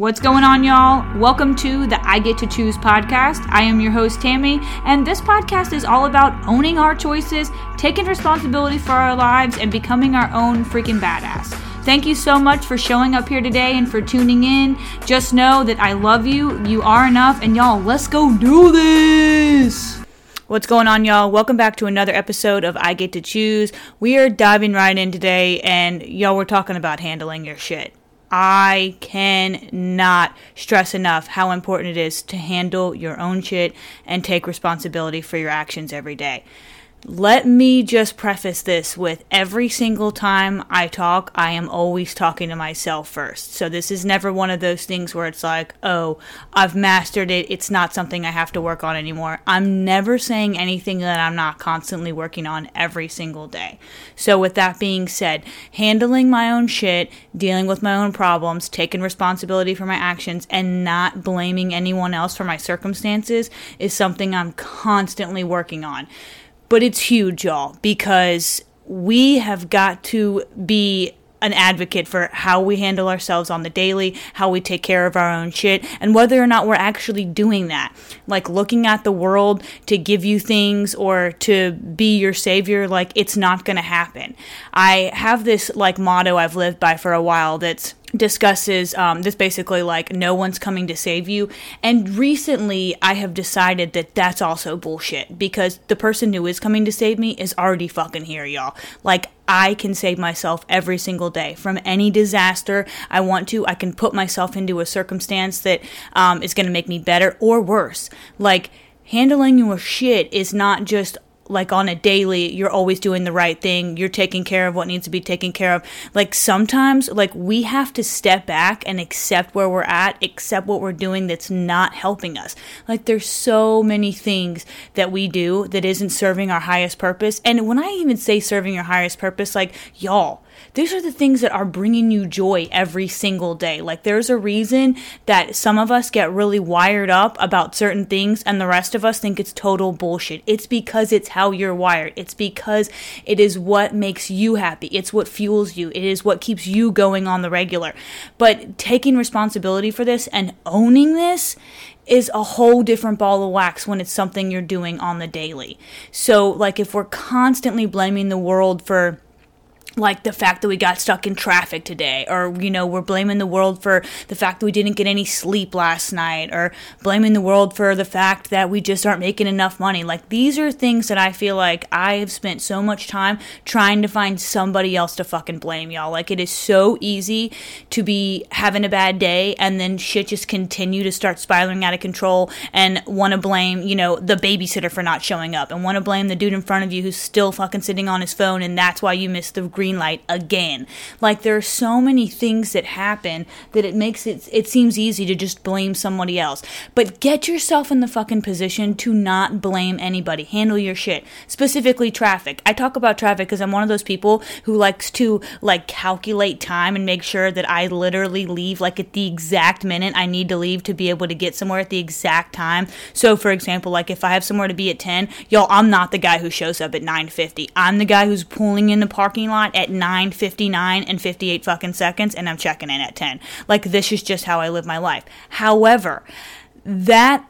What's going on, y'all? Welcome to the I Get to Choose podcast. I am your host, Tammy, and this podcast is all about owning our choices, taking responsibility for our lives, and becoming our own freaking badass. Thank you so much for showing up here today and for tuning in. Just know that I love you, you are enough, and y'all, let's go do this! What's going on, y'all? Welcome back to another episode of I Get to Choose. We are diving right in today, and y'all, we're talking about handling your shit. I cannot stress enough how important it is to handle your own shit and take responsibility for your actions every day. Let me just preface this with every single time I talk, I am always talking to myself first. So this is never one of those things where it's like, oh, I've mastered it. It's not something I have to work on anymore. I'm never saying anything that I'm not constantly working on every single day. So with that being said, handling my own shit, dealing with my own problems, taking responsibility for my actions, and not blaming anyone else for my circumstances is something I'm constantly working on. But it's huge, y'all, because we have got to be an advocate for how we handle ourselves on the daily, how we take care of our own shit, and whether or not we're actually doing that. Like looking at the world to give you things or to be your savior, like it's not gonna happen. I have this like motto I've lived by for a while that's discusses um, this basically like no one's coming to save you and recently i have decided that that's also bullshit because the person who is coming to save me is already fucking here y'all like I can save myself every single day from any disaster I want to. I can put myself into a circumstance that um, is going to make me better or worse. Like, handling your shit is not just like on a daily you're always doing the right thing. You're taking care of what needs to be taken care of. Like sometimes like we have to step back and accept where we're at accept what we're doing that's not helping us. Like there's so many things that we do that isn't serving our highest purpose. And when i even say serving your highest purpose like y'all these are the things that are bringing you joy every single day. Like, there's a reason that some of us get really wired up about certain things and the rest of us think it's total bullshit. It's because it's how you're wired, it's because it is what makes you happy, it's what fuels you, it is what keeps you going on the regular. But taking responsibility for this and owning this is a whole different ball of wax when it's something you're doing on the daily. So, like, if we're constantly blaming the world for like the fact that we got stuck in traffic today or you know we're blaming the world for the fact that we didn't get any sleep last night or blaming the world for the fact that we just aren't making enough money. Like these are things that i feel like i have spent so much time trying to find somebody else to fucking blame y'all. Like it is so easy to be having a bad day and then shit just continue to start spiraling out of control and want to blame you know the babysitter for not showing up and want to blame the dude in front of you who's still fucking sitting on his phone and that's why you missed the green green light again. Like there are so many things that happen that it makes it it seems easy to just blame somebody else. But get yourself in the fucking position to not blame anybody. Handle your shit. Specifically traffic. I talk about traffic because I'm one of those people who likes to like calculate time and make sure that I literally leave like at the exact minute I need to leave to be able to get somewhere at the exact time. So for example, like if I have somewhere to be at 10, y'all, I'm not the guy who shows up at 9:50. I'm the guy who's pulling in the parking lot at 9:59 and 58 fucking seconds and I'm checking in at 10. Like this is just how I live my life. However, that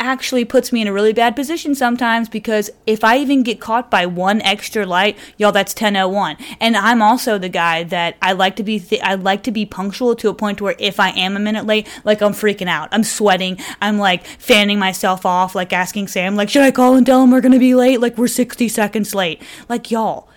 actually puts me in a really bad position sometimes because if I even get caught by one extra light, y'all, that's 10:01. And I'm also the guy that I like to be th- I like to be punctual to a point where if I am a minute late, like I'm freaking out. I'm sweating. I'm like fanning myself off, like asking Sam, like, should I call and tell him we're gonna be late? Like we're 60 seconds late. Like y'all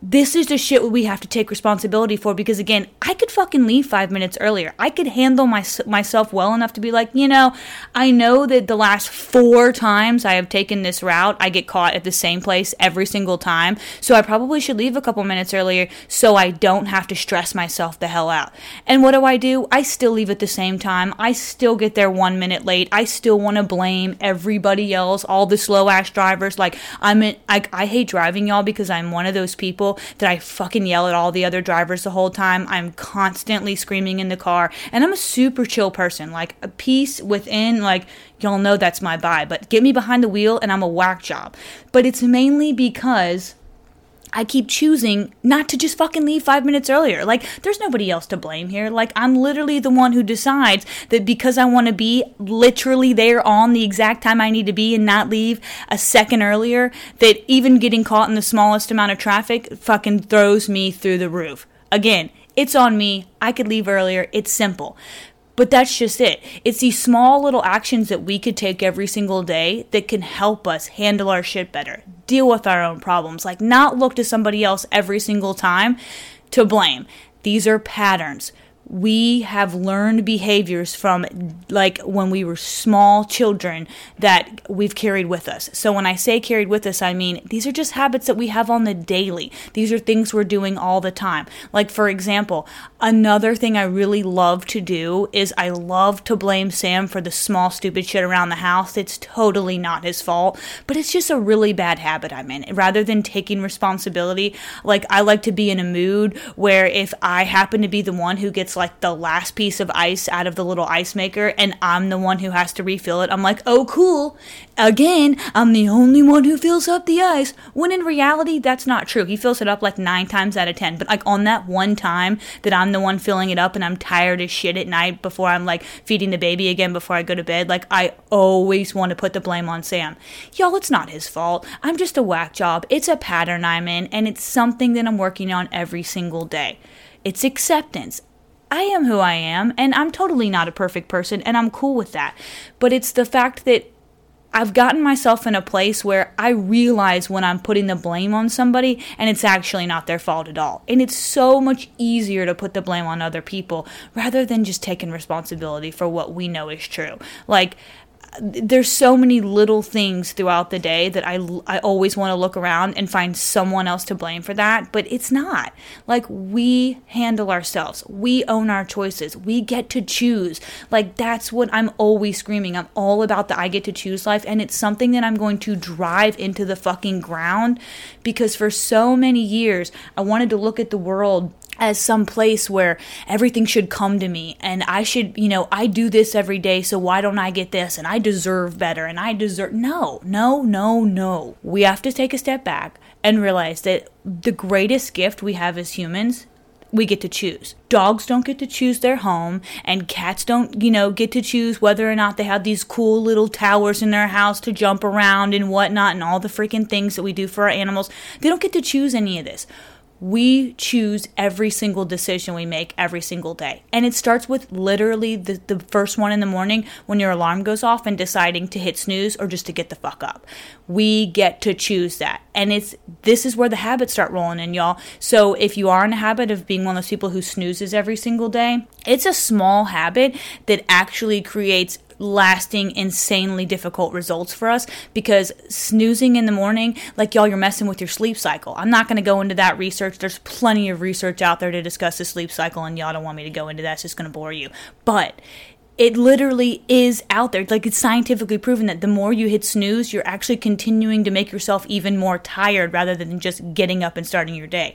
this is the shit we have to take responsibility for because again i could fucking leave five minutes earlier. I could handle my, myself well enough to be like you know i know that the last four times i have taken this route i get caught at the same place every single time. So i probably should leave a couple minutes earlier so i don't have to stress myself the hell out. And what do i do? I still leave at the same time. I still get there one minute late. I still want to blame everybody else all the slow ass drivers. Like i'm in, I, I hate driving y'all because i'm one of those people people that I fucking yell at all the other drivers the whole time. I'm constantly screaming in the car. And I'm a super chill person. Like a peace within, like, y'all know that's my vibe. But get me behind the wheel and I'm a whack job. But it's mainly because I keep choosing not to just fucking leave five minutes earlier. Like, there's nobody else to blame here. Like, I'm literally the one who decides that because I want to be literally there on the exact time I need to be and not leave a second earlier, that even getting caught in the smallest amount of traffic fucking throws me through the roof. Again, it's on me. I could leave earlier. It's simple. But that's just it. It's these small little actions that we could take every single day that can help us handle our shit better, deal with our own problems, like not look to somebody else every single time to blame. These are patterns we have learned behaviors from like when we were small children that we've carried with us. So when I say carried with us, I mean these are just habits that we have on the daily. These are things we're doing all the time. Like for example, another thing I really love to do is I love to blame Sam for the small stupid shit around the house. It's totally not his fault, but it's just a really bad habit I'm in. Rather than taking responsibility, like I like to be in a mood where if I happen to be the one who gets like the last piece of ice out of the little ice maker and I'm the one who has to refill it. I'm like, oh, cool. Again, I'm the only one who fills up the ice. When in reality, that's not true. He fills it up like nine times out of ten. But like on that one time that I'm the one filling it up and I'm tired as shit at night before I'm like feeding the baby again before I go to bed, like I always want to put the blame on Sam. Y'all, it's not his fault. I'm just a whack job. It's a pattern I'm in and it's something that I'm working on every single day. It's acceptance. I am who I am, and I'm totally not a perfect person, and I'm cool with that. But it's the fact that I've gotten myself in a place where I realize when I'm putting the blame on somebody and it's actually not their fault at all. And it's so much easier to put the blame on other people rather than just taking responsibility for what we know is true. Like, there's so many little things throughout the day that I, I always want to look around and find someone else to blame for that, but it's not. Like, we handle ourselves, we own our choices, we get to choose. Like, that's what I'm always screaming. I'm all about the I get to choose life, and it's something that I'm going to drive into the fucking ground because for so many years, I wanted to look at the world as some place where everything should come to me and I should, you know, I do this every day, so why don't I get this? And I deserve better and I deserve. No, no, no, no. We have to take a step back and realize that the greatest gift we have as humans. We get to choose. Dogs don't get to choose their home, and cats don't, you know, get to choose whether or not they have these cool little towers in their house to jump around and whatnot, and all the freaking things that we do for our animals. They don't get to choose any of this we choose every single decision we make every single day. And it starts with literally the, the first one in the morning when your alarm goes off and deciding to hit snooze or just to get the fuck up. We get to choose that. And it's this is where the habits start rolling in, y'all. So if you are in a habit of being one of those people who snoozes every single day, it's a small habit that actually creates lasting, insanely difficult results for us because snoozing in the morning, like y'all, you're messing with your sleep cycle. I'm not going to go into that research. There's plenty of research out there to discuss the sleep cycle, and y'all don't want me to go into that. It's just going to bore you. But it literally is out there. Like it's scientifically proven that the more you hit snooze, you're actually continuing to make yourself even more tired rather than just getting up and starting your day.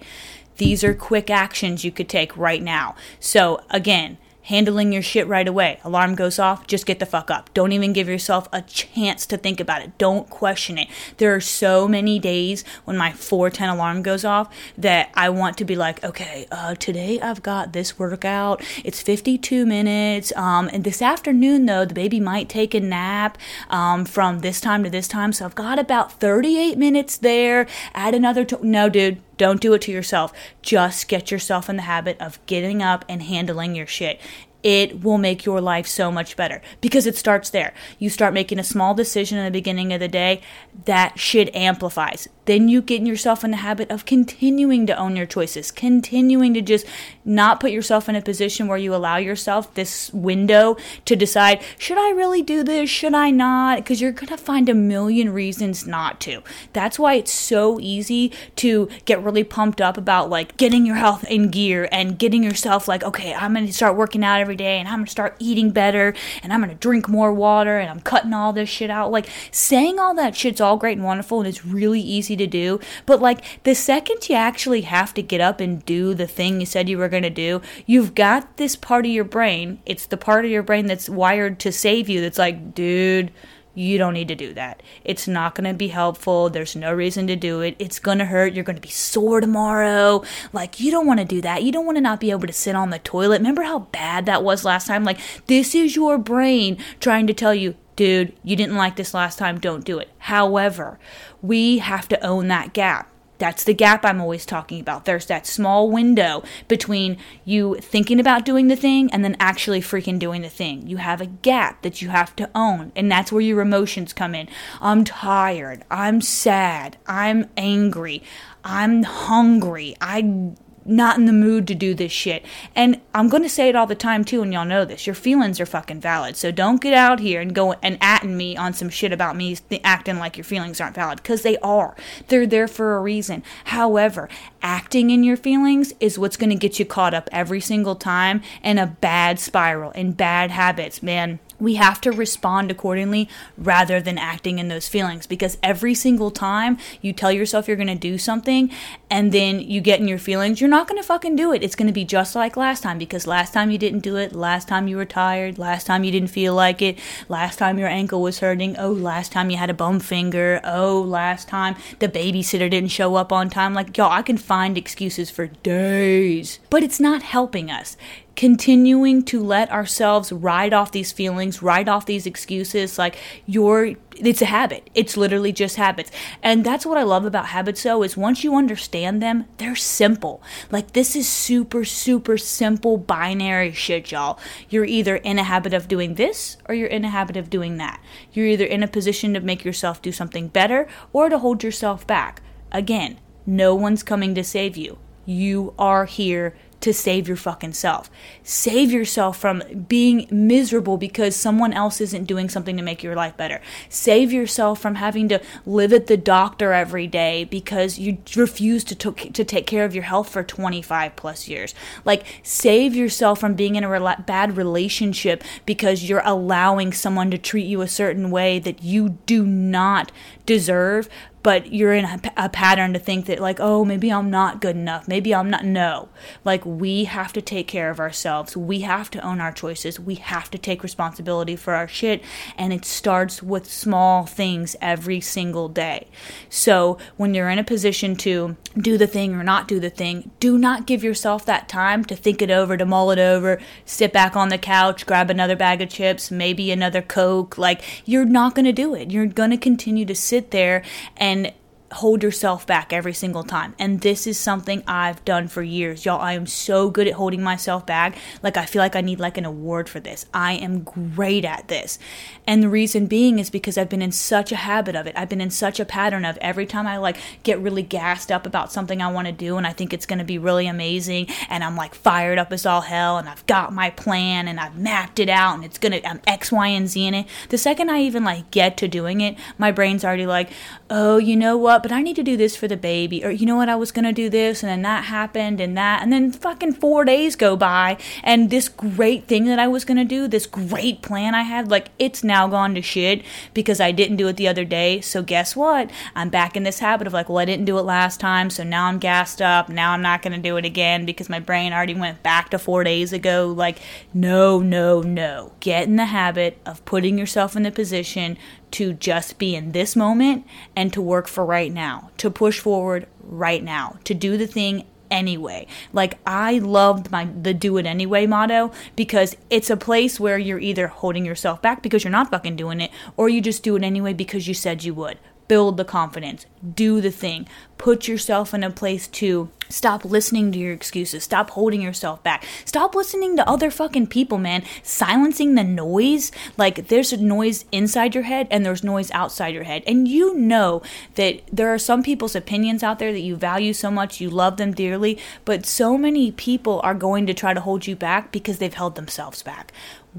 These are quick actions you could take right now. So, again, handling your shit right away. Alarm goes off, just get the fuck up. Don't even give yourself a chance to think about it. Don't question it. There are so many days when my 410 alarm goes off that I want to be like, okay, uh, today I've got this workout. It's 52 minutes. Um, and this afternoon, though, the baby might take a nap um, from this time to this time. So I've got about 38 minutes there. Add another. T- no, dude don't do it to yourself. Just get yourself in the habit of getting up and handling your shit it will make your life so much better because it starts there. You start making a small decision in the beginning of the day, that shit amplifies. Then you get yourself in the habit of continuing to own your choices, continuing to just not put yourself in a position where you allow yourself this window to decide, should I really do this? Should I not? Because you're going to find a million reasons not to. That's why it's so easy to get really pumped up about like getting your health in gear and getting yourself like, okay, I'm going to start working out every every day and I'm going to start eating better and I'm going to drink more water and I'm cutting all this shit out. Like saying all that shit's all great and wonderful and it's really easy to do. But like the second you actually have to get up and do the thing you said you were going to do, you've got this part of your brain. It's the part of your brain that's wired to save you that's like, dude, you don't need to do that. It's not going to be helpful. There's no reason to do it. It's going to hurt. You're going to be sore tomorrow. Like, you don't want to do that. You don't want to not be able to sit on the toilet. Remember how bad that was last time? Like, this is your brain trying to tell you, dude, you didn't like this last time. Don't do it. However, we have to own that gap. That's the gap I'm always talking about. There's that small window between you thinking about doing the thing and then actually freaking doing the thing. You have a gap that you have to own, and that's where your emotions come in. I'm tired. I'm sad. I'm angry. I'm hungry. I not in the mood to do this shit. And I'm going to say it all the time too, and y'all know this. Your feelings are fucking valid. So don't get out here and go and atting me on some shit about me th- acting like your feelings aren't valid because they are. They're there for a reason. However, acting in your feelings is what's going to get you caught up every single time in a bad spiral and bad habits, man we have to respond accordingly rather than acting in those feelings because every single time you tell yourself you're going to do something and then you get in your feelings, you're not going to fucking do it. It's going to be just like last time because last time you didn't do it, last time you were tired, last time you didn't feel like it, last time your ankle was hurting, oh, last time you had a bum finger, oh, last time the babysitter didn't show up on time. Like, y'all, I can find excuses for days, but it's not helping us continuing to let ourselves ride off these feelings, ride off these excuses, like you're it's a habit. It's literally just habits. And that's what I love about habits though is once you understand them, they're simple. Like this is super super simple binary shit, y'all. You're either in a habit of doing this or you're in a habit of doing that. You're either in a position to make yourself do something better or to hold yourself back. Again, no one's coming to save you. You are here to save your fucking self. Save yourself from being miserable because someone else isn't doing something to make your life better. Save yourself from having to live at the doctor every day because you refuse to, to, to take care of your health for 25 plus years. Like, save yourself from being in a bad relationship because you're allowing someone to treat you a certain way that you do not deserve but you're in a, a, pattern to think that like oh maybe i'm not good enough. Maybe i'm not no. Like we have to take care of ourselves. We have to own our choices. We have to take responsibility for our shit. And it starts with small things every single day. So when you're in a position to do the thing or not do the thing do not give yourself that time to think it over to mull it over sit back on the couch grab another bag of chips maybe another coke. Like you're not going to do it. You're going to continue to sit there and and hold yourself back every single time. And this is something I've done for years. Y'all, I am so good at holding myself back. Like I feel like I need like an award for this. I am great at this. And the reason being is because I've been in such a habit of it. I've been in such a pattern of every time I like get really gassed up about something I want to do and I think it's going to be really amazing and I'm like fired up as all hell and I've got my plan and I've mapped it out and it's going to I'm um, X, Y, and Z in it. The second I even like get to doing it, my brain's already like, "Oh, you know what? But I need to do this for the baby. Or, you know what, I was going to do this, and then that happened, and that. And then fucking four days go by, and this great thing that I was going to do, this great plan I had, like, it's now gone to shit because I didn't do it the other day. So, guess what? I'm back in this habit of, like, well, I didn't do it last time, so now I'm gassed up. Now I'm not going to do it again because my brain already went back to four days ago. Like, no, no, no. Get in the habit of putting yourself in the position to just be in this moment and to work for right now, to push forward right now, to do the thing anyway. Like I loved my the do it anyway motto because it's a place where you're either holding yourself back because you're not fucking doing it or you just do it anyway because you said you would. Build the confidence, do the thing, put yourself in a place to stop listening to your excuses, stop holding yourself back, stop listening to other fucking people, man. Silencing the noise. Like, there's a noise inside your head and there's noise outside your head. And you know that there are some people's opinions out there that you value so much, you love them dearly, but so many people are going to try to hold you back because they've held themselves back.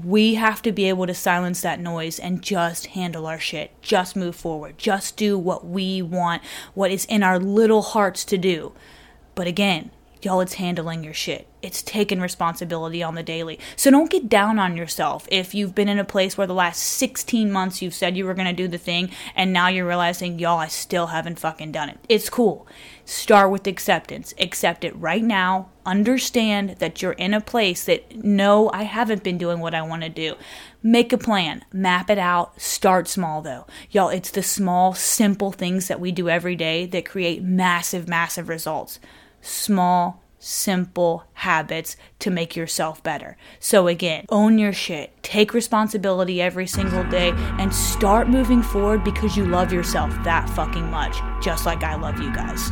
We have to be able to silence that noise and just handle our shit. Just move forward. Just do what we want, what is in our little hearts to do. But again, y'all, it's handling your shit. It's taking responsibility on the daily. So don't get down on yourself if you've been in a place where the last 16 months you've said you were going to do the thing and now you're realizing, y'all, I still haven't fucking done it. It's cool. Start with acceptance. Accept it right now understand that you're in a place that, no, I haven't been doing what I want to do. Make a plan, map it out, start small though. Y'all, it's the small, simple things that we do every day that create massive, massive results. Small, simple habits to make yourself better. So, again, own your shit, take responsibility every single day, and start moving forward because you love yourself that fucking much, just like I love you guys.